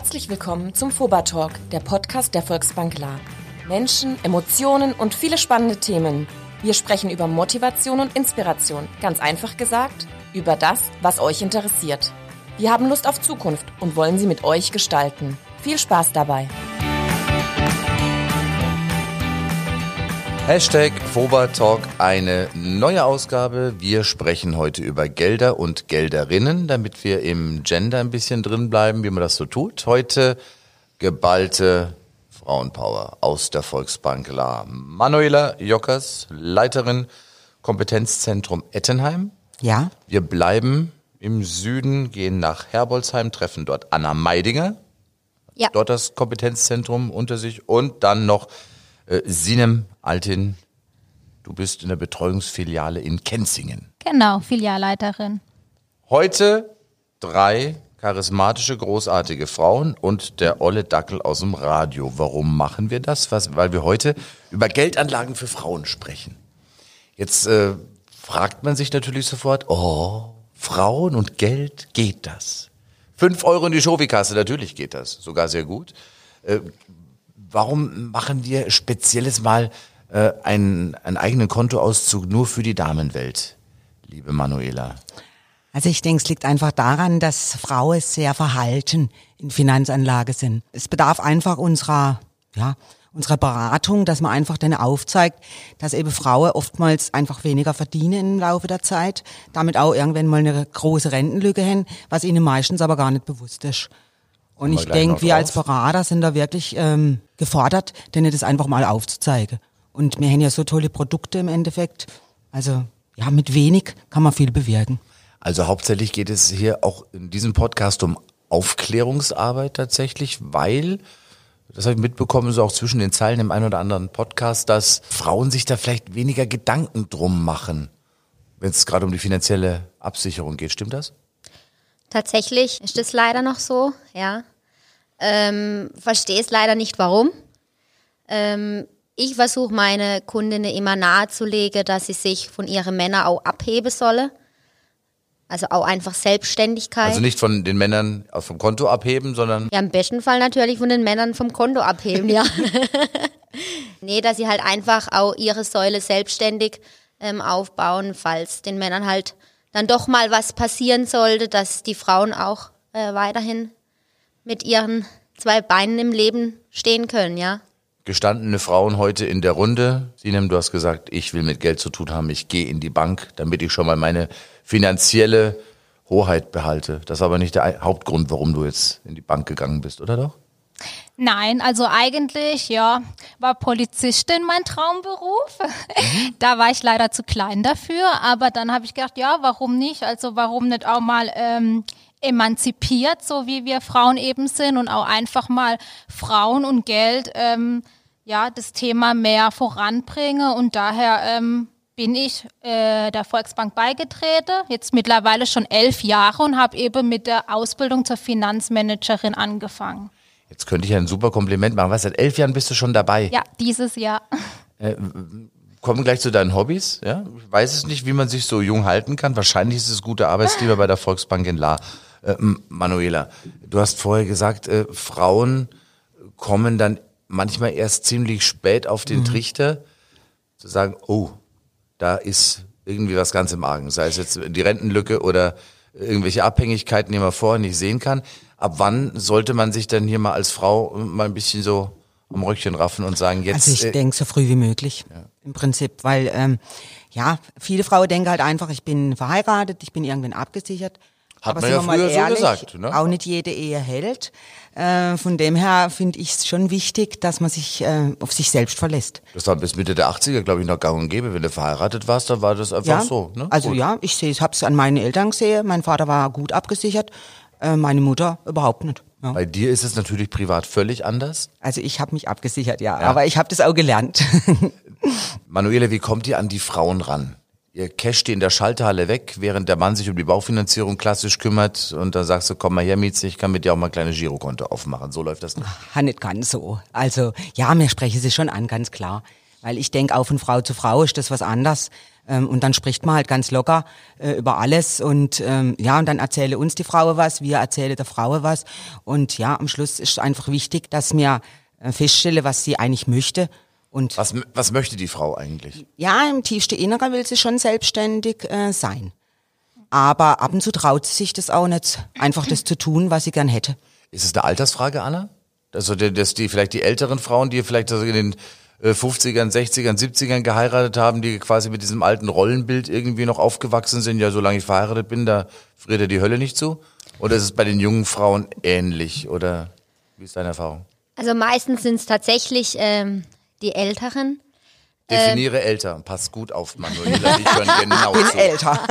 Herzlich willkommen zum FOBA Talk, der Podcast der Volksbank La. Menschen, Emotionen und viele spannende Themen. Wir sprechen über Motivation und Inspiration. Ganz einfach gesagt, über das, was euch interessiert. Wir haben Lust auf Zukunft und wollen sie mit euch gestalten. Viel Spaß dabei. Hashtag Talk, eine neue Ausgabe. Wir sprechen heute über Gelder und Gelderinnen, damit wir im Gender ein bisschen drin bleiben, wie man das so tut. Heute geballte Frauenpower aus der Volksbank La. Manuela Jockers, Leiterin Kompetenzzentrum Ettenheim. Ja. Wir bleiben im Süden, gehen nach Herbolzheim, treffen dort Anna Meidinger. Ja. Dort das Kompetenzzentrum unter sich und dann noch äh, Sinem Altin. Du bist in der Betreuungsfiliale in Kenzingen. Genau, Filialleiterin. Heute drei charismatische, großartige Frauen und der olle Dackel aus dem Radio. Warum machen wir das? Was, weil wir heute über Geldanlagen für Frauen sprechen. Jetzt äh, fragt man sich natürlich sofort, oh, Frauen und Geld, geht das? Fünf Euro in die Schofikasse, natürlich geht das, sogar sehr gut. Äh, warum machen wir spezielles Mal äh, einen, einen eigenen Kontoauszug nur für die Damenwelt, liebe Manuela? Also ich denke, es liegt einfach daran, dass Frauen sehr verhalten in Finanzanlage sind. Es bedarf einfach unserer, ja, unserer Beratung, dass man einfach denen aufzeigt, dass eben Frauen oftmals einfach weniger verdienen im Laufe der Zeit, damit auch irgendwann mal eine große Rentenlücke haben, was ihnen meistens aber gar nicht bewusst ist. Und ich denke, wir als. Berater sind da wirklich ähm, gefordert, denen das einfach mal aufzuzeigen. Und wir haben ja so tolle Produkte im Endeffekt. Also ja, mit wenig kann man viel bewirken. Also hauptsächlich geht es hier auch in diesem Podcast um Aufklärungsarbeit tatsächlich, weil, das habe ich mitbekommen, so auch zwischen den Zeilen im einen oder anderen Podcast, dass Frauen sich da vielleicht weniger Gedanken drum machen, wenn es gerade um die finanzielle Absicherung geht. Stimmt das? Tatsächlich ist das leider noch so, ja. Ähm, Verstehe es leider nicht, warum. Ähm, ich versuche meine Kundinnen immer nahezulegen, dass sie sich von ihren Männern auch abheben sollen. Also auch einfach Selbstständigkeit. Also nicht von den Männern aus vom Konto abheben, sondern Ja, im besten Fall natürlich von den Männern vom Konto abheben, ja. nee, dass sie halt einfach auch ihre Säule selbstständig ähm, aufbauen, falls den Männern halt dann doch mal was passieren sollte, dass die Frauen auch äh, weiterhin mit ihren zwei Beinen im Leben stehen können, ja. Gestandene Frauen heute in der Runde. Sinem, du hast gesagt, ich will mit Geld zu tun haben, ich gehe in die Bank, damit ich schon mal meine finanzielle Hoheit behalte. Das ist aber nicht der Hauptgrund, warum du jetzt in die Bank gegangen bist, oder doch? Nein, also eigentlich, ja, war Polizistin mein Traumberuf. Da war ich leider zu klein dafür, aber dann habe ich gedacht, ja, warum nicht? Also warum nicht auch mal ähm, emanzipiert, so wie wir Frauen eben sind und auch einfach mal Frauen und Geld, ähm, ja, das Thema mehr voranbringe und daher ähm, bin ich äh, der Volksbank beigetreten, jetzt mittlerweile schon elf Jahre und habe eben mit der Ausbildung zur Finanzmanagerin angefangen. Jetzt könnte ich ja ein super Kompliment machen. Was, seit elf Jahren bist du schon dabei? Ja, dieses Jahr. Kommen gleich zu deinen Hobbys. Ja? Ich weiß es nicht, wie man sich so jung halten kann. Wahrscheinlich ist es gute Arbeitsklima bei der Volksbank in La. Äh, Manuela, du hast vorher gesagt, äh, Frauen kommen dann manchmal erst ziemlich spät auf den Trichter, zu sagen, oh, da ist irgendwie was ganz im Argen. Sei es jetzt die Rentenlücke oder irgendwelche Abhängigkeiten, die man vorher nicht sehen kann. Ab wann sollte man sich denn hier mal als Frau mal ein bisschen so am Röckchen raffen und sagen, jetzt... Also ich äh, denke so früh wie möglich im Prinzip, weil ähm, ja, viele Frauen denken halt einfach, ich bin verheiratet, ich bin irgendwann abgesichert. Hat Aber man ja früher so ehrlich, gesagt, ne? Auch nicht jede Ehe hält. Äh, von dem her finde ich es schon wichtig, dass man sich äh, auf sich selbst verlässt. Das war bis Mitte der 80er, glaube ich, noch gang und gäbe. Wenn du verheiratet warst, dann war das einfach Ja, so. Ne? also Gut. ja, ich sehe, ich habe es an meinen Eltern gesehen. Mein Vater war gut abgesichert, äh, meine Mutter überhaupt nicht. Ja. Bei dir ist es natürlich privat völlig anders. Also ich habe mich abgesichert, ja, aber ich habe das auch gelernt. Manuele, wie kommt ihr an die Frauen ran? Ihr casht die in der Schalterhalle weg, während der Mann sich um die Baufinanzierung klassisch kümmert und dann sagst du, komm mal her, Mietze, ich kann mit dir auch mal ein kleines Girokonto aufmachen. So läuft das nicht. Ha, nicht ganz so. Also ja, mir sprechen sie schon an, ganz klar. Weil ich denke, auch von Frau zu Frau ist das was anderes. Ähm, und dann spricht man halt ganz locker äh, über alles und ähm, ja, und dann erzähle uns die Frau was, wir erzählen der Frau was. Und ja, am Schluss ist einfach wichtig, dass mir äh, feststelle, was sie eigentlich möchte. Und Was, was möchte die Frau eigentlich? ja, im tiefsten Inneren will sie schon selbstständig äh, sein. Aber ab und zu traut sie sich das auch nicht, einfach das zu tun, was sie gern hätte. Ist es eine Altersfrage, Anna? Also, die- dass die vielleicht die älteren Frauen, die vielleicht so in den äh, 50ern, 60ern, 70ern geheiratet haben, die quasi mit diesem alten Rollenbild irgendwie noch aufgewachsen sind, ja, solange ich verheiratet bin, da friert ja die Hölle nicht zu? Oder ist es bei den jungen Frauen ähnlich? Oder wie ist deine Erfahrung? Also meistens sind es tatsächlich ähm, die Älteren. Definiere älter. Pass gut auf, Manuela. Ich höre genau Bin zu. älter.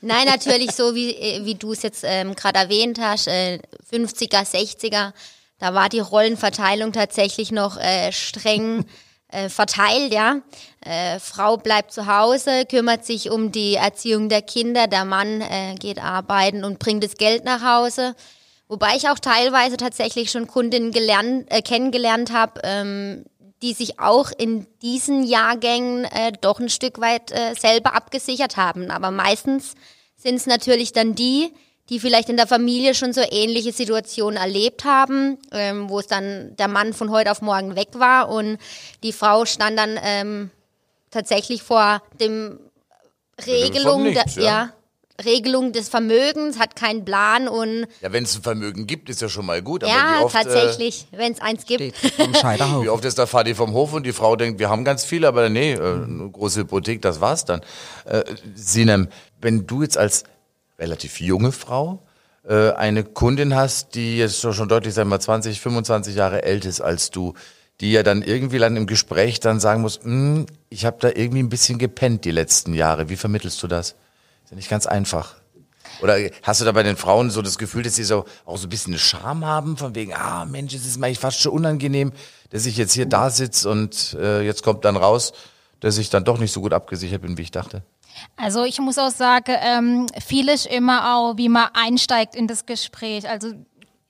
Nein, natürlich so wie, äh, wie du es jetzt ähm, gerade erwähnt hast, äh, 50er, 60er, da war die Rollenverteilung tatsächlich noch äh, streng äh, verteilt, ja. Äh, Frau bleibt zu Hause, kümmert sich um die Erziehung der Kinder, der Mann äh, geht arbeiten und bringt das Geld nach Hause. Wobei ich auch teilweise tatsächlich schon Kundinnen gelernt, äh, kennengelernt habe, ähm, die sich auch in diesen Jahrgängen äh, doch ein Stück weit äh, selber abgesichert haben. Aber meistens sind es natürlich dann die, die vielleicht in der Familie schon so ähnliche Situationen erlebt haben, ähm, wo es dann der Mann von heute auf morgen weg war und die Frau stand dann ähm, tatsächlich vor dem Regelung, Vom der, Nichts, ja. ja, Regelung des Vermögens, hat keinen Plan und Ja, wenn es ein Vermögen gibt, ist ja schon mal gut. Aber wie ja, oft, äh, tatsächlich, wenn es eins gibt. Wie oft ist der Vati vom Hof und die Frau denkt, wir haben ganz viel, aber nee, äh, eine große Hypothek, das war's dann. Äh, Sinem, wenn du jetzt als relativ junge Frau äh, eine Kundin hast, die jetzt schon schon deutlich, sagen wir mal, 20, 25 Jahre älter ist als du, die ja dann irgendwie dann im Gespräch dann sagen muss, "Hm, ich habe da irgendwie ein bisschen gepennt die letzten Jahre. Wie vermittelst du das? Ist ja nicht ganz einfach. Oder hast du da bei den Frauen so das Gefühl, dass sie so auch so ein bisschen eine Scham haben, von wegen, ah Mensch, es ist mir fast schon unangenehm, dass ich jetzt hier da sitze und äh, jetzt kommt dann raus, dass ich dann doch nicht so gut abgesichert bin, wie ich dachte. Also ich muss auch sagen, ähm, viel ist immer auch, wie man einsteigt in das Gespräch. Also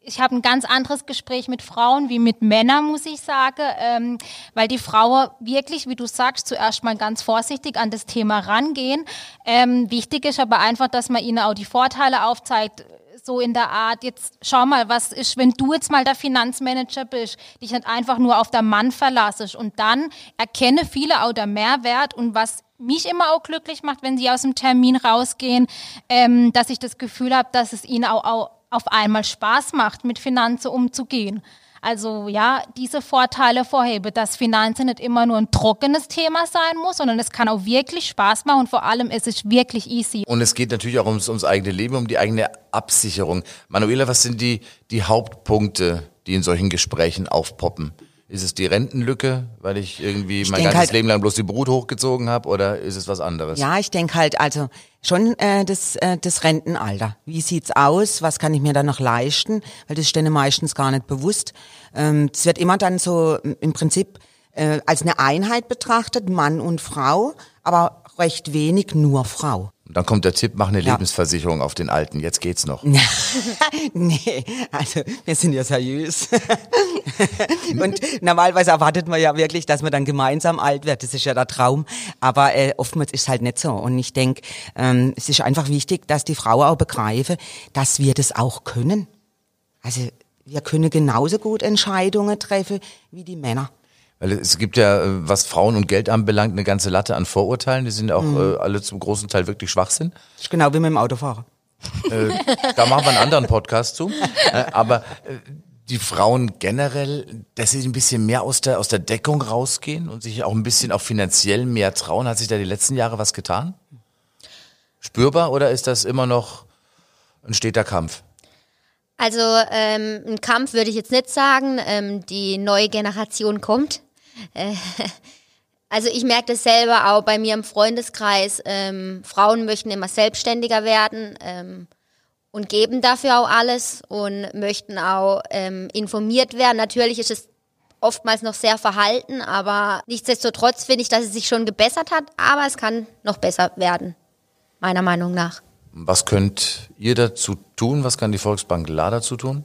ich habe ein ganz anderes Gespräch mit Frauen wie mit Männern, muss ich sagen, ähm, weil die Frauen wirklich, wie du sagst, zuerst mal ganz vorsichtig an das Thema rangehen. Ähm, wichtig ist aber einfach, dass man ihnen auch die Vorteile aufzeigt, so in der Art, jetzt schau mal, was ist, wenn du jetzt mal der Finanzmanager bist, dich nicht einfach nur auf der Mann verlassest und dann erkenne viele auch der Mehrwert und was mich immer auch glücklich macht, wenn sie aus dem Termin rausgehen, ähm, dass ich das Gefühl habe, dass es ihnen auch, auch auf einmal Spaß macht, mit Finanzen umzugehen. Also ja, diese Vorteile vorhebe, dass Finanzen nicht immer nur ein trockenes Thema sein muss, sondern es kann auch wirklich Spaß machen und vor allem es ist wirklich easy. Und es geht natürlich auch ums, ums eigene Leben, um die eigene Absicherung. Manuela, was sind die, die Hauptpunkte, die in solchen Gesprächen aufpoppen? Ist es die Rentenlücke, weil ich irgendwie mein denk ganzes halt- Leben lang bloß die Brut hochgezogen habe, oder ist es was anderes? Ja, ich denke halt, also schon äh, das, äh, das Rentenalter. Wie sieht's aus? Was kann ich mir da noch leisten? Weil das ist denen meistens gar nicht bewusst. Ähm, Es wird immer dann so m, im Prinzip äh, als eine Einheit betrachtet, Mann und Frau, aber recht wenig nur Frau. Und dann kommt der Tipp, mach eine Ja. Lebensversicherung auf den Alten. Jetzt geht's noch. Nee, also wir sind ja seriös. und normalerweise erwartet man ja wirklich, dass man dann gemeinsam alt wird. Das ist ja der Traum. Aber äh, oftmals ist es halt nicht so. Und ich denke, ähm, es ist einfach wichtig, dass die Frau auch begreife, dass wir das auch können. Also wir können genauso gut Entscheidungen treffen wie die Männer. Weil es gibt ja, äh, was Frauen und Geld anbelangt, eine ganze Latte an Vorurteilen. Die sind auch Mhm. äh, alle zum großen Teil wirklich Schwachsinn. Das ist genau wie mit dem Autofahrer. Da machen wir einen anderen Podcast zu. Äh, aber äh, die Frauen generell, dass sie ein bisschen mehr aus der, aus der Deckung rausgehen und sich auch ein bisschen auch finanziell mehr trauen. Hat sich da die letzten Jahre was getan? Spürbar oder ist das immer noch ein steter Kampf? Also ähm, ein Kampf würde ich jetzt nicht sagen. Ähm, die neue Generation kommt. Äh, also ich merke das selber auch bei mir im Freundeskreis. Ähm, Frauen möchten immer selbstständiger werden ähm, und geben dafür auch alles und möchten auch ähm, informiert werden. Natürlich ist es oftmals noch sehr verhalten, aber nichtsdestotrotz finde ich, dass es sich schon gebessert hat, aber es kann noch besser werden, meiner Meinung nach. Was könnt ihr dazu tun? Was kann die Volksbank La dazu tun?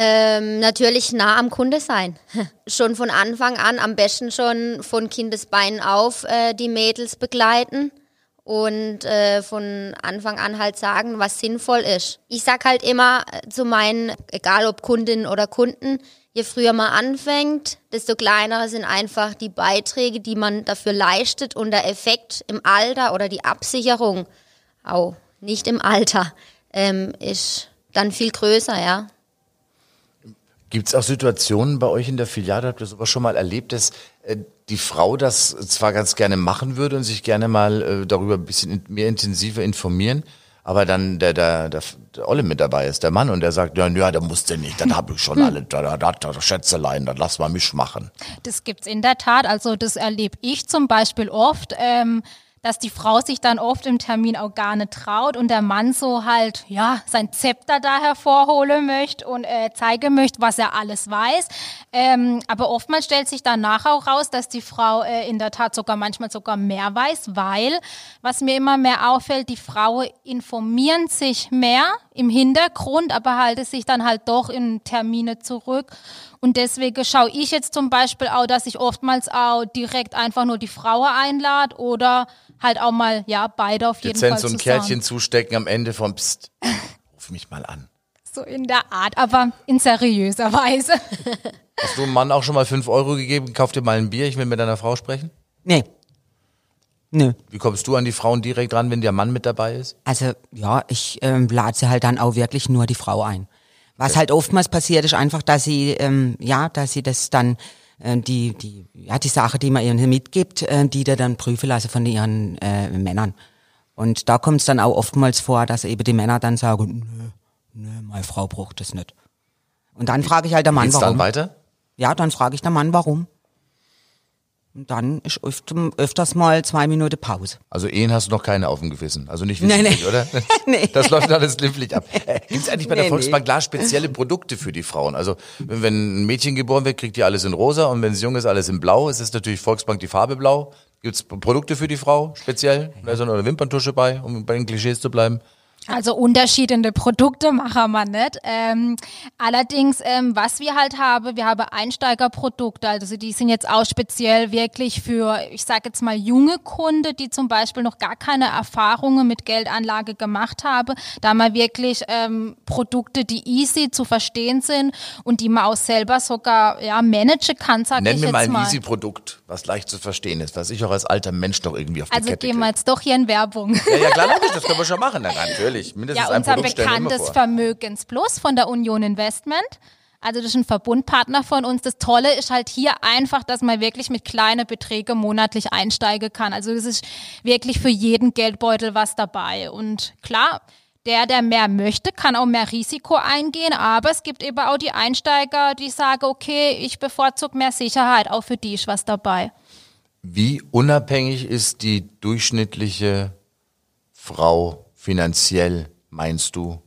Ähm, natürlich nah am Kunde sein. schon von Anfang an, am besten schon von Kindesbeinen auf äh, die Mädels begleiten und äh, von Anfang an halt sagen, was sinnvoll ist. Ich sag halt immer äh, zu meinen, egal ob Kundinnen oder Kunden, je früher man anfängt, desto kleiner sind einfach die Beiträge, die man dafür leistet und der Effekt im Alter oder die Absicherung, auch nicht im Alter, ähm, ist dann viel größer, ja. Gibt es auch Situationen bei euch in der Filiale, habt ihr sowas schon mal erlebt, dass äh, die Frau das zwar ganz gerne machen würde und sich gerne mal äh, darüber ein bisschen mehr intensiver informieren, aber dann der, der, der, der Olle mit dabei ist, der Mann, und der sagt, ja, ja, da musst du nicht, das habe ich schon alle, da, da, da, Schätzelein, das lass mal mich machen. Das gibt's in der Tat, also das erlebe ich zum Beispiel oft. Ähm, dass die Frau sich dann oft im Termin auch gar nicht traut und der Mann so halt, ja, sein Zepter da hervorholen möchte und äh, zeigen möchte, was er alles weiß. Ähm, aber oftmals stellt sich dann nachher auch raus, dass die Frau äh, in der Tat sogar manchmal sogar mehr weiß, weil, was mir immer mehr auffällt, die Frauen informieren sich mehr im Hintergrund, aber halten sich dann halt doch in Termine zurück. Und deswegen schaue ich jetzt zum Beispiel auch, dass ich oftmals auch direkt einfach nur die Frau einlade oder halt auch mal, ja, beide auf jeden Lizenz Fall so ein zusammen. Kärtchen zustecken am Ende vom Psst, ruf mich mal an. So in der Art, aber in seriöser Weise. Hast du einem Mann auch schon mal fünf Euro gegeben, kauf dir mal ein Bier, ich will mit deiner Frau sprechen? Nee. Nö. Wie kommst du an die Frauen direkt ran, wenn der Mann mit dabei ist? Also ja, ich ähm, lade sie halt dann auch wirklich nur die Frau ein. Was halt oftmals passiert, ist einfach, dass sie ähm, ja, dass sie das dann äh, die die ja die Sache, die man ihnen mitgibt, äh, die da dann prüfen lassen von ihren äh, Männern. Und da kommt es dann auch oftmals vor, dass eben die Männer dann sagen, nö, nö, meine Frau braucht das nicht. Und dann frage ich halt der Mann, Geht's warum. dann weiter? Ja, dann frage ich der Mann, warum. Und dann ist öfter, öfters mal zwei Minuten Pause. Also Ehen hast du noch keine auf dem Gewissen. Also nicht Nee, wissentlich, nee. oder? Nee. Das läuft alles glimpflich ab. Gibt es eigentlich bei der Nee, Volksbank nee. Glas spezielle Produkte für die Frauen? Also wenn, ein Mädchen geboren wird, kriegt die alles in rosa und wenn es jung ist, alles in blau. Es ist natürlich Volksbank die Farbe blau. Gibt es Produkte für die Frau speziell? Da ist noch eine Wimperntusche bei, um bei den Klischees zu bleiben. Also unterschiedende Produkte machen wir nicht. Ähm, allerdings, ähm, was wir halt haben, wir haben Einsteigerprodukte, also die sind jetzt auch speziell wirklich für, ich sage jetzt mal, junge Kunden, die zum Beispiel noch gar keine Erfahrungen mit Geldanlage gemacht haben. Da haben wir wirklich ähm, Produkte, die easy zu verstehen sind und die man auch selber sogar ja, managen kann, sage Nenn ich mir jetzt mal ein mal. Easy-Produkt, was leicht zu verstehen ist, was ich auch als alter Mensch noch irgendwie auf die Also Kette gehen wir jetzt doch hier in Werbung. Ja, ja, klar, das können wir schon machen. Na, natürlich. Mindestens Ja, ein unser Produkt bekanntes vor. Vermögensplus von der Union Investment. Also das ist ein Verbundpartner von uns. Das Tolle ist halt hier einfach, dass man wirklich mit kleinen Beträgen monatlich einsteigen kann. Also das ist wirklich für jeden Geldbeutel was dabei. Und klar, der, der mehr möchte, kann auch mehr Risiko eingehen, aber es gibt eben auch die Einsteiger, die sagen, okay, ich bevorzuge mehr Sicherheit, auch für die ist was dabei. Wie unabhängig ist die durchschnittliche Frau finanziell, meinst du?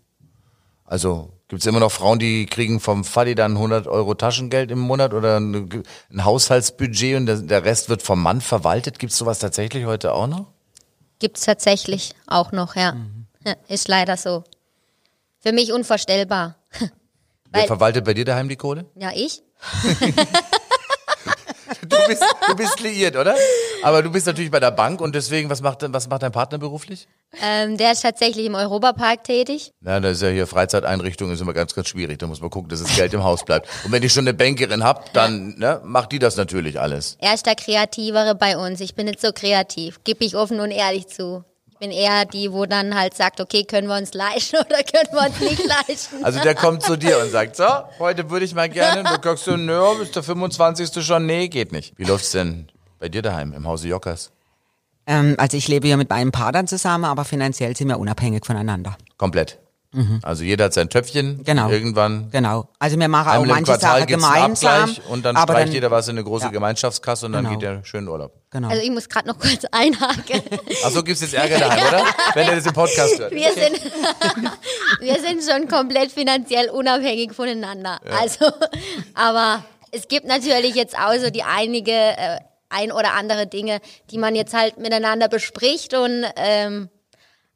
Also gibt es immer noch Frauen, die kriegen vom Fadi dann 100 Euro Taschengeld im Monat oder ein, ein Haushaltsbudget und der, der Rest wird vom Mann verwaltet? Gibt es sowas tatsächlich heute auch noch? Gibt's tatsächlich auch noch, ja. ja. Ist leider so. Für mich unvorstellbar. Wer Weil- verwaltet bei dir daheim die Kohle? Ja, ich? Du bist, du bist liiert, oder? Aber du bist natürlich bei der Bank und deswegen, was macht, was macht dein Partner beruflich? Ähm, der ist tatsächlich im Europapark tätig. Na, das ist ja hier Freizeiteinrichtung, ist immer ganz, ganz schwierig. Da muss man gucken, dass das Geld im Haus bleibt. Und wenn ich schon eine Bankerin hab, dann ne, macht die das natürlich alles. Er ist der Kreativere bei uns. Ich bin nicht so kreativ, gebe ich offen und ehrlich zu. Ich bin eher die, wo dann halt sagt, okay, können wir uns leisten oder können wir uns nicht leisten. Also der kommt zu dir und sagt, so, heute würde ich mal gerne. Du guckst so, nö, bis der 25. schon, nee, geht nicht. Wie läuft's denn bei dir daheim im Hause Jockers? Ähm, also ich lebe ja mit meinem Partner zusammen, aber finanziell sind wir unabhängig voneinander. Komplett. Also jeder hat sein Töpfchen. Genau. Irgendwann Genau. Also wir machen auch manche Sachen gemeinsam. Abgleich und dann aber streicht dann, jeder was in eine große Ja. Gemeinschaftskasse und dann Genau. geht der schön in Urlaub. Genau. Also ich muss gerade noch kurz einhaken. Achso, gibt's jetzt Ärger daheim, oder? Wenn er das im Podcast hört. Wir sind, wir sind schon komplett finanziell unabhängig voneinander. Also, aber es gibt natürlich jetzt auch so die einige, äh, ein oder andere Dinge, die man jetzt halt miteinander bespricht und ähm,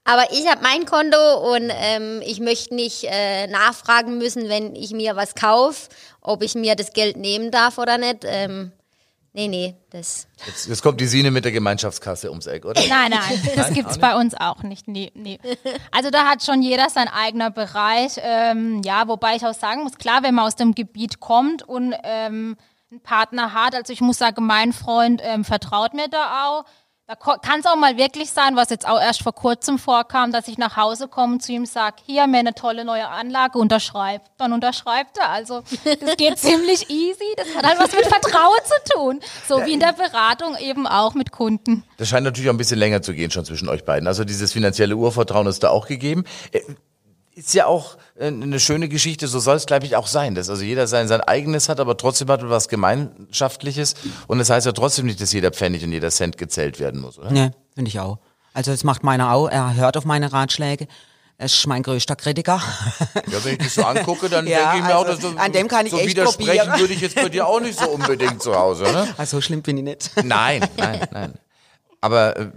Aber ich habe mein Konto und ähm, ich möchte nicht äh, nachfragen müssen, wenn ich mir was kaufe, ob ich mir das Geld nehmen darf oder nicht. Ähm, nee, nee, das. Jetzt, jetzt kommt die Sine mit der Gemeinschaftskasse ums Eck, oder? Nein, nein, das gibt's bei uns auch nicht. Nee, nee. Also da hat schon jeder sein eigener Bereich. Ähm, ja, wobei ich auch sagen muss, klar, wenn man aus dem Gebiet kommt und ähm, einen Partner hat, also ich muss sagen, mein Freund ähm, vertraut mir da auch. Da kann es auch mal wirklich sein, was jetzt auch erst vor kurzem vorkam, dass ich nach Hause komme und zu ihm sage, hier haben wir eine tolle neue Anlage, unterschreib. Dann unterschreibt er. Also das geht ziemlich easy. Das hat halt was mit Vertrauen zu tun. So wie in der Beratung eben auch mit Kunden. Das scheint natürlich auch ein bisschen länger zu gehen schon zwischen euch beiden. Also dieses finanzielle Urvertrauen ist da auch gegeben. Ist ja auch äh, eine schöne Geschichte, so soll es, glaube ich, auch sein, dass also jeder sein, sein eigenes hat, aber trotzdem hat was Gemeinschaftliches. Und das heißt ja trotzdem nicht, dass jeder Pfennig und jeder Cent gezählt werden muss, oder? Ne, finde ich auch. Also das macht meiner auch, er hört auf meine Ratschläge. Er ist mein größter Kritiker. Ja, wenn ich das so angucke, dann Ja, denke ich mir also, auch, dass so, an dem kann ich so echt widersprechen probieren. würde ich jetzt bei dir auch nicht so unbedingt zu Hause, ne? Also so schlimm bin ich nicht. Nein, nein, nein. Aber äh,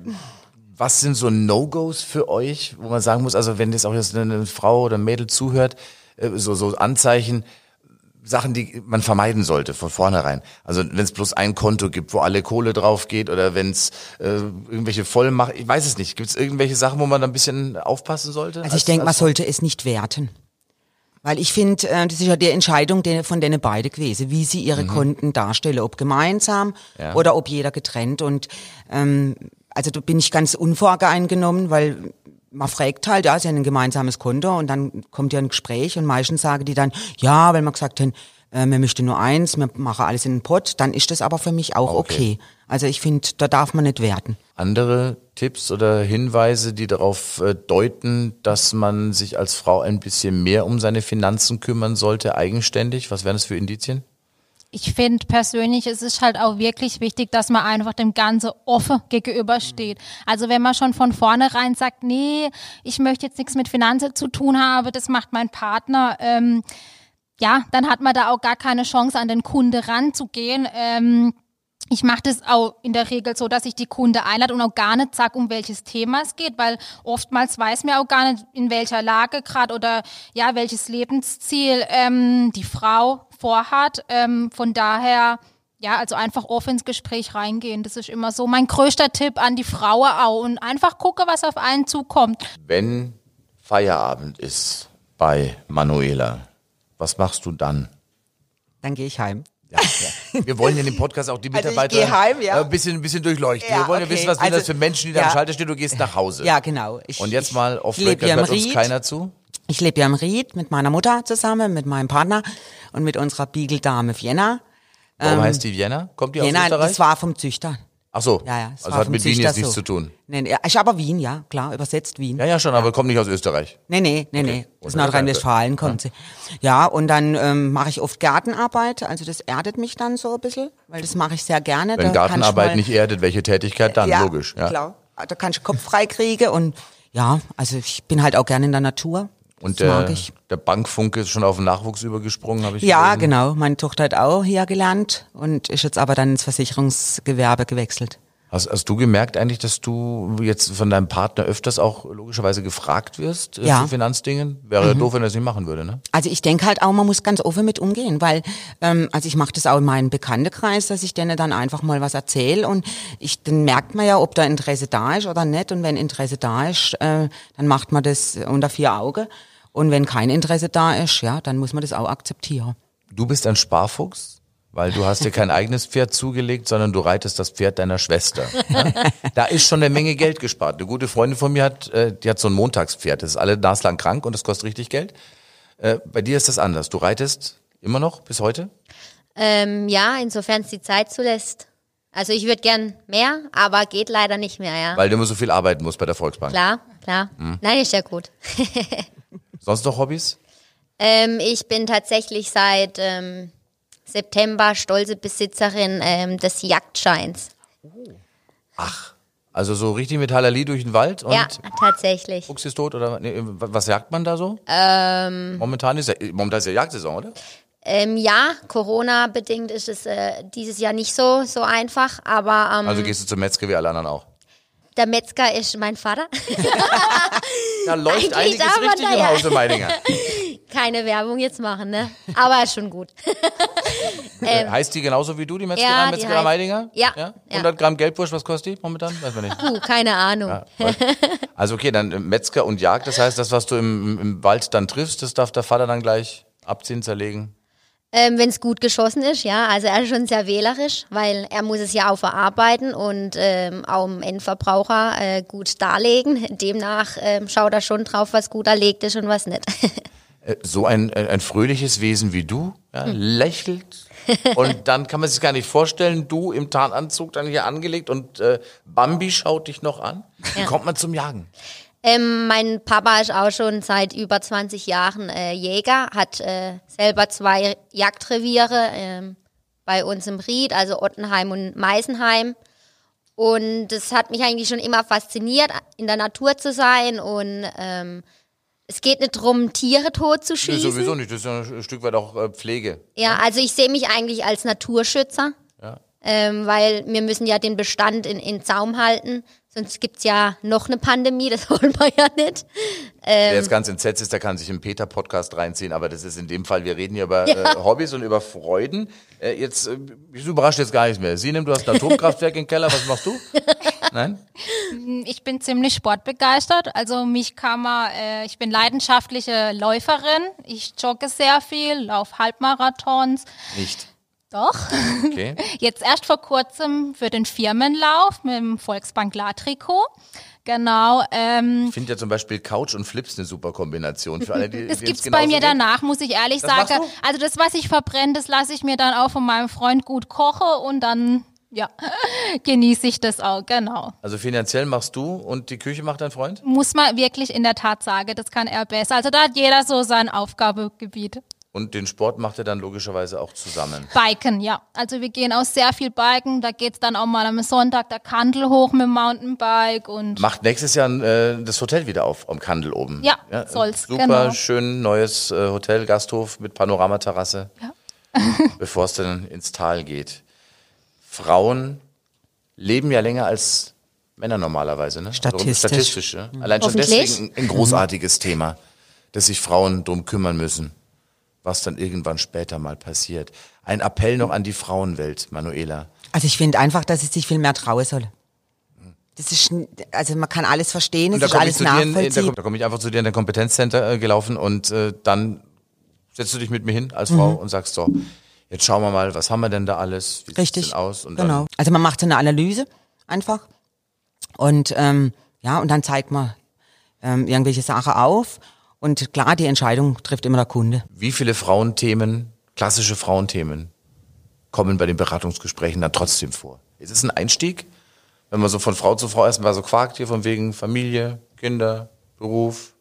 was sind so No-Gos für euch, wo man sagen muss, also wenn jetzt auch jetzt eine Frau oder ein Mädel zuhört, äh, so, so Anzeichen, Sachen, die man vermeiden sollte von vornherein. Also wenn es bloß ein Konto gibt, wo alle Kohle drauf geht oder wenn es äh, irgendwelche Vollmacht, ich weiß es nicht. Gibt es irgendwelche Sachen, wo man da ein bisschen aufpassen sollte? Also ich denke, man als- sollte es nicht werten. Weil ich finde, äh, das ist ja die Entscheidung von denen beide gewesen, wie sie ihre Konten darstellen, ob gemeinsam Ja. oder ob jeder getrennt. Und ähm, also da bin ich ganz unvoreingenommen, weil man fragt halt, ja, sie haben ein gemeinsames Konto und dann kommt ja ein Gespräch und meistens sagen die dann, ja, weil man gesagt haben, äh, wir möchten nur eins, wir machen alles in den Pott, dann ist das aber für mich auch Okay. okay. Also ich finde, da darf man nicht werten. andere Tipps oder Hinweise, die darauf äh, deuten, dass man sich als Frau ein bisschen mehr um seine Finanzen kümmern sollte, eigenständig? Was wären das für Indizien? Ich finde persönlich, es ist halt auch wirklich wichtig, dass man einfach dem Ganze offen gegenübersteht. Also wenn man schon von vornherein sagt, nee, ich möchte jetzt nichts mit Finanzen zu tun haben, das macht mein Partner, ähm, ja, dann hat man da auch gar keine Chance, an den Kunde ranzugehen. Ähm, ich mache das auch in der Regel so, dass ich die Kunde einlade und auch gar nicht sage, um welches Thema es geht, weil oftmals weiß mir auch gar nicht, in welcher Lage gerade oder ja, welches Lebensziel ähm, die Frau vorhat. Ähm, von daher, ja, also einfach offen ins Gespräch reingehen. Das ist immer so mein größter Tipp an die Frau auch und einfach gucke, was auf einen zukommt. Wenn Feierabend ist bei Manuela, was machst du dann? Dann gehe ich heim. Ja, ja. Wir wollen ja in dem Podcast auch die Also Mitarbeiter gehe heim, ja. ein, bisschen, ein bisschen durchleuchten. Ja, Wir wollen ja okay. wissen, was sind Also, das für Menschen, die da am ja. Schalter stehen. Du gehst nach Hause. Ja, genau. Ich, Und jetzt ich, mal lebe Record ja hört uns keiner zu. Ich lebe ja im Ried mit meiner Mutter zusammen, mit meinem Partner und mit unserer Beagle-Dame Vienna. Warum heißt die Vienna? Kommt die aus Vienna, Österreich? das war vom Züchter. Ach so. Ja, ja. also hat mit Wien Züchter jetzt nichts so. zu tun. Nee, nee, ist aber Wien, ja, klar, übersetzt Wien. Ja, ja, schon, aber kommt nicht aus Österreich. Nee, nee, nee, nee. Und Aus Nordrhein-Westfalen kommt sie. Ja, und dann ähm, mache ich oft Gartenarbeit. Also das erdet mich dann so ein bisschen, weil das mache ich sehr gerne. Wenn Da ich Gartenarbeit mal- nicht erdet, welche Tätigkeit dann? ja, Logisch. Ja. klar. Da kann ich Kopf frei kriegen und ja, also ich bin halt auch gerne in der Natur. Und das der, der Bankfunke ist schon auf den Nachwuchs übergesprungen, habe ich Ja, gelesen. genau. Meine Tochter hat auch hier gelernt und ist jetzt aber dann ins Versicherungsgewerbe gewechselt. Hast, hast du gemerkt eigentlich, dass du jetzt von deinem Partner öfters auch logischerweise gefragt wirst äh, Ja. Mhm. zu Finanzdingen? Wäre ja doof, wenn er es nicht machen würde, ne? Also ich denke halt auch, man muss ganz offen mit umgehen, weil ähm, also ich mache das auch in meinem Bekanntenkreis, dass ich denen dann einfach mal was erzähle und ich dann merkt man ja, ob da Interesse da ist oder nicht und wenn Interesse da ist, äh, dann macht man das unter vier Augen und wenn kein Interesse da ist, ja, dann muss man das auch akzeptieren. Du bist ein Sparfuchs, weil du hast dir kein eigenes Pferd zugelegt, sondern du reitest das Pferd deiner Schwester. Ne? Da ist schon eine Menge Geld gespart. Eine gute Freundin von mir hat, äh, die hat so ein Montagspferd. Das ist alle naslang krank und das kostet richtig Geld. Äh, bei dir ist das anders. Du reitest immer noch bis heute? Ähm, ja, insofern es die Zeit zulässt. Also ich würde gern mehr, aber geht leider nicht mehr, ja. Weil du immer so viel arbeiten musst bei der Volksbank. Klar, klar. Nein, ist ja gut. Sonst noch Hobbys? Ähm, ich bin tatsächlich seit ähm, September stolze Besitzerin ähm, des Jagdscheins. Also so richtig mit Halali durch den Wald und ja, tatsächlich. Fuchs ist tot oder nee, was jagt man da so? Ähm, Momentan ist ja, momentan ist ja Jagdsaison, oder? ähm, ja, Corona-bedingt ist es äh, dieses Jahr nicht so, so einfach, aber ähm, Also gehst du zum Metzger wie alle anderen auch. der Metzger ist mein Vater. Da läuft Eigentlich einiges darf man richtig da im ja. Hause Meidinger. Keine Werbung jetzt machen, ne? Aber ist schon gut. Äh, heißt die genauso wie du, die Metzgerei, Ähm, ja, die Metzgerei heißt- Meidinger? Ja, ja. 100 Gramm Gelbwurst, was kostet die momentan? Weiß man nicht. Puh, keine Ahnung. Ja, also okay, dann äh, Metzger und Jagd, das heißt, das, was du im, im Wald dann triffst, das darf der Vater dann gleich abziehen, zerlegen. Ähm, Wenn es gut geschossen ist, ja. Also er ist schon sehr wählerisch, weil er muss es ja auch verarbeiten und ähm, auch dem Endverbraucher äh, gut darlegen. Demnach ähm, schaut er schon drauf, was gut erlegt ist und was nicht. Äh, So ein, ein ein fröhliches Wesen wie du, ja, Hm. lächelt. Und dann kann man sich gar nicht vorstellen, du im Tarnanzug dann hier angelegt und äh, Bambi schaut dich noch an. Wie Ja. kommt man zum Jagen? Ähm, mein Papa ist auch schon seit über 20 Jahren äh, Jäger, hat äh, selber zwei Jagdreviere ähm, bei uns im Ried, also Ottenheim und Meisenheim. Und das hat mich eigentlich schon immer fasziniert, in der Natur zu sein. Und ähm, es geht nicht darum, Tiere tot zu Nee, schießen. sowieso nicht, das ist ja ein Stück weit auch äh, Pflege. Ja, also ich sehe mich eigentlich als Naturschützer, Ja. ähm, weil wir müssen ja den Bestand in, in Zaum halten. Sonst gibt's ja noch eine Pandemie, das wollen wir ja nicht. Wer Ähm. jetzt ganz entsetzt ist, der kann sich im Peter-Podcast reinziehen, aber das ist in dem Fall, wir reden hier über äh, Hobbys und über Freuden. Äh, jetzt, äh, ich überrascht jetzt gar nichts mehr. Sie nimmt, du hast ein Atomkraftwerk im Keller, was machst du? Nein? Ich bin ziemlich sportbegeistert. Also mich kann man, äh, ich bin leidenschaftliche Läuferin. Ich jogge sehr viel, laufe Halbmarathons. Nicht. Doch. Okay. Jetzt erst vor kurzem für den Firmenlauf mit dem Volksbank-Trikot. Genau. Ähm, Ich finde ja zum Beispiel Couch und Flips eine super Kombination für alle, die das gibt's es bei mir geht. danach, muss ich ehrlich Das sagen. Also das, was ich verbrenne, das lasse ich mir dann auch von meinem Freund gut kochen und dann, ja, genieße ich das auch, genau. Also finanziell machst du und die Küche macht dein Freund? Muss man wirklich in der Tat sagen, das kann er besser. Also da hat jeder so sein Aufgabegebiet. Und den Sport macht er dann logischerweise auch zusammen. Biken, ja. Also wir gehen auch sehr viel biken. Da geht's dann auch mal am Sonntag der Kandel hoch mit dem Mountainbike und Macht nächstes Jahr äh, das Hotel wieder auf am Kandel oben. Ja, soll's, Super genau. schön neues äh, Hotel, Gasthof mit Panoramaterrasse. Ja. bevor es dann ins Tal geht. Frauen leben ja länger als Männer normalerweise, ne? Statistisch. Statistisch, ja? Allein schon deswegen ein großartiges Thema, dass sich Frauen drum kümmern müssen, was dann irgendwann später mal passiert. Ein Appell noch an die Frauenwelt, Manuela. Also ich finde einfach, dass es sich viel mehr trauen soll. Das ist, also man kann alles verstehen, es ist komme ich, alles da nachvollziehbar. da komm ich einfach zu dir in dein Kompetenzcenter äh, gelaufen und äh, dann setzt du dich mit mir hin als Frau Mhm. und sagst so, jetzt schauen wir mal, was haben wir denn da alles, wie sieht's Richtig. denn aus? Und genau. Also man macht so eine Analyse einfach und ähm, ja und dann zeigt man ähm, irgendwelche Sachen auf und klar die Entscheidung trifft immer der Kunde. Wie viele Frauenthemen, klassische Frauenthemen, kommen bei den Beratungsgesprächen dann trotzdem vor? Ist es ein Einstieg, wenn man so von Frau zu Frau erstmal so fragt, hier von wegen Familie, Kinder, Beruf,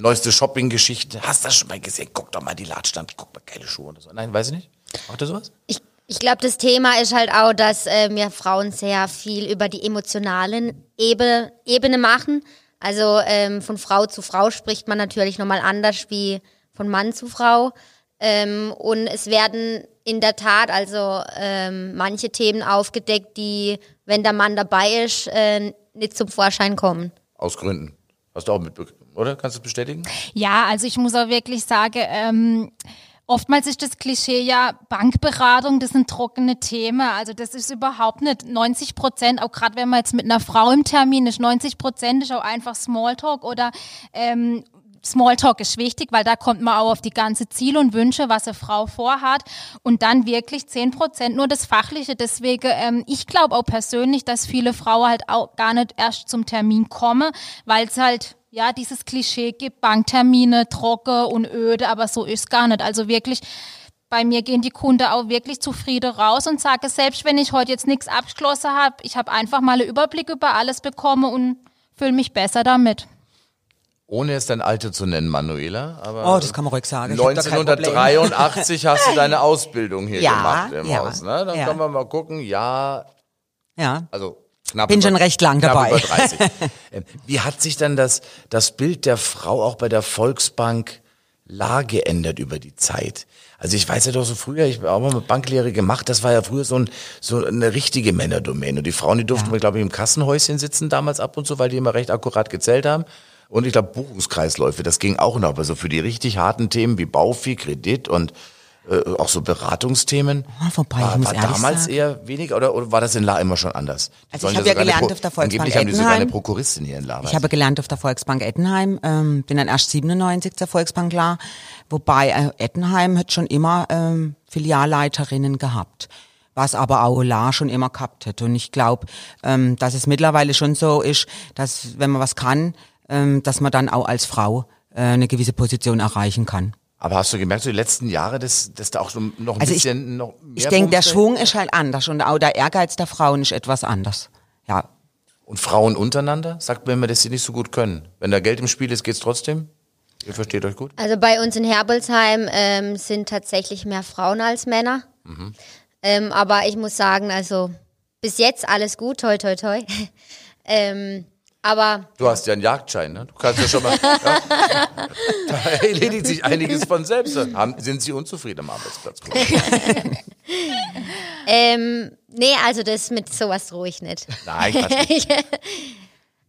neueste Shopping-Geschichte? Hast du das schon mal gesehen? Guck doch mal die Ladstand, guck mal geile Schuhe oder so. Nein, weiß ich nicht. Macht ihr sowas? Ich, ich glaube, das Thema ist halt auch, dass äh, wir Frauen sehr viel über die emotionalen Ebe, Ebene machen. Also ähm, von Frau zu Frau spricht man natürlich nochmal anders wie von Mann zu Frau. Ähm, und es werden in der Tat also ähm, manche Themen aufgedeckt, die, wenn der Mann dabei ist, äh, nicht zum Vorschein kommen. Aus Gründen. Hast du auch mitbekommen, oder? Kannst du es bestätigen? Ja, also ich muss auch wirklich sagen, ähm, oftmals ist das Klischee ja Bankberatung, das sind trockene Themen. Also das ist überhaupt nicht 90 Prozent, auch gerade wenn man jetzt mit einer Frau im Termin ist, 90 Prozent ist auch einfach Smalltalk oder ähm, Smalltalk ist wichtig, weil da kommt man auch auf die ganze Ziele und Wünsche, was eine Frau vorhat und dann wirklich 10 Prozent nur das Fachliche. Deswegen, ähm, ich glaube auch persönlich, dass viele Frauen halt auch gar nicht erst zum Termin kommen, weil es halt ja dieses Klischee gibt, Banktermine, trocken und öde, aber so ist gar nicht. Also wirklich, bei mir gehen die Kunden auch wirklich zufrieden raus und sagen, selbst wenn ich heute jetzt nichts abgeschlossen habe, ich habe einfach mal einen Überblick über alles bekommen und fühle mich besser damit. Ohne es dein Alter zu nennen, Manuela. Aber Oh, das kann man ruhig sagen. Ich hab da kein Problem. 1983 hast du deine Ausbildung hier Ja, gemacht im ja, Haus. Ne? Dann ja. können wir mal gucken. Ja, Ja. also knapp Bin über, schon recht lang dabei. Über 30. Ähm, Wie hat sich dann das, das Bild der Frau auch bei der Volksbank Lage ändert über die Zeit. Also ich weiß ja doch so früher, ich habe auch mal mit Banklehre gemacht, das war ja früher so, ein, so eine richtige Männerdomäne. Und die Frauen, die durften, ja. glaube ich, im Kassenhäuschen sitzen damals ab und zu, weil die immer recht akkurat gezählt haben. Und ich glaube, Buchungskreisläufe, das ging auch noch, aber so für die richtig harten Themen wie Bauvieh, Kredit und äh, auch so Beratungsthemen. Oh, wobei, war, ich war damals sagen. eher weniger oder, oder war das in La immer schon anders? Die also ich habe ja gelernt auf der Volksbank Ettenheim. haben die sogar eine Prokuristin hier in La. Ich habe gelernt auf der Volksbank Ettenheim, ähm, bin dann erst 97 zur Volksbank La, wobei äh, Ettenheim hat schon immer ähm, Filialleiterinnen gehabt was aber auch La schon immer gehabt hat. Und ich glaube, ähm, dass es mittlerweile schon so ist, dass wenn man was kann, ähm, dass man dann auch als Frau äh, eine gewisse Position erreichen kann. Aber hast du gemerkt, so die letzten Jahre, dass, dass da auch so noch ein also bisschen ich, noch mehr Ich denke, der Schwung ist halt anders und auch der Ehrgeiz der Frauen ist etwas anders. Ja. Und Frauen untereinander? Sagt mir immer, dass sie nicht so gut können. Wenn da Geld im Spiel ist, geht's trotzdem? Ihr versteht euch gut? Also bei uns in Herbelsheim ähm, sind tatsächlich mehr Frauen als Männer. Mhm. Ähm, aber ich muss sagen, also bis jetzt alles gut, toi toi toi. ähm, aber. Du hast ja einen Jagdschein, ne? Du kannst ja schon mal. ja, da erledigt sich einiges von selbst. Haben, sind Sie unzufrieden am Arbeitsplatz? ähm, nee, also das mit sowas ruhig nicht. Nein, ich nicht.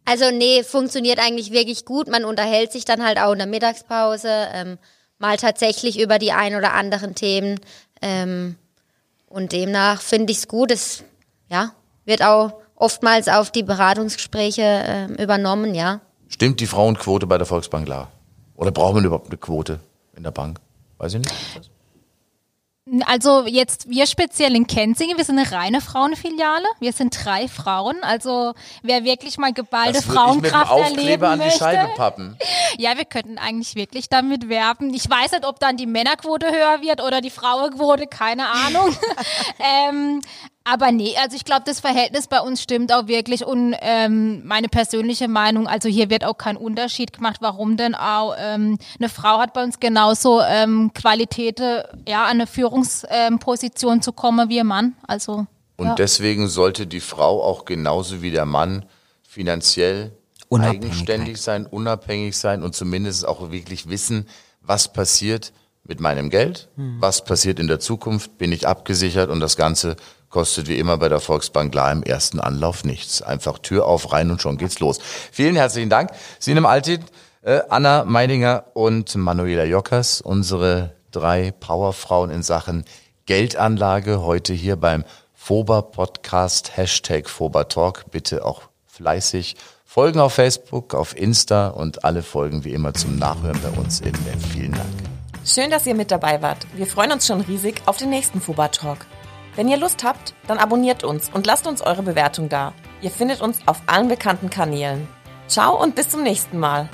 Also nee, funktioniert eigentlich wirklich gut. Man unterhält sich dann halt auch in der Mittagspause, ähm, mal tatsächlich über die ein oder anderen Themen. Ähm, und demnach finde ich es gut. Es ja, wird auch oftmals auf die Beratungsgespräche äh, übernommen, ja. Stimmt die Frauenquote bei der Volksbank klar? Oder braucht man überhaupt eine Quote in der Bank? Weiß ich nicht. Also jetzt wir speziell in Kenzingen, wir sind eine reine Frauenfiliale. Wir sind drei Frauen. Also wer wirklich mal geballte das Frauenkraft ich mit dem erleben an möchte. Die Scheibe pappen. Ja, wir könnten eigentlich wirklich damit werben. Ich weiß nicht, ob dann die Männerquote höher wird oder die Frauenquote, keine Ahnung. ähm, aber nee, also ich glaube, das Verhältnis bei uns stimmt auch wirklich und ähm, meine persönliche Meinung, also hier wird auch kein Unterschied gemacht, warum denn auch ähm, eine Frau hat bei uns genauso ähm, Qualitäten, ja, an eine Führungsposition ähm, zu kommen wie ein Mann. Also und ja. deswegen sollte die Frau auch genauso wie der Mann finanziell eigenständig sein, unabhängig sein und zumindest auch wirklich wissen, was passiert mit meinem Geld, hm. was passiert in der Zukunft, bin ich abgesichert und das Ganze kostet wie immer bei der Volksbank klar im ersten Anlauf nichts. Einfach Tür auf, rein und schon geht's los. Vielen herzlichen Dank. Sinem Altit, äh, Anna Meidinger und Manuela Jockers, unsere drei Powerfrauen in Sachen Geldanlage heute hier beim FOBA Podcast, Hashtag FOBA Talk. Bitte auch fleißig folgen auf Facebook, auf Insta und alle Folgen wie immer zum Nachhören bei uns in der Vielen Dank. Schön, dass ihr mit dabei wart. Wir freuen uns schon riesig auf den nächsten FOBA Talk. Wenn ihr Lust habt, dann abonniert uns und lasst uns eure Bewertung da. Ihr findet uns auf allen bekannten Kanälen. Ciao und bis zum nächsten Mal.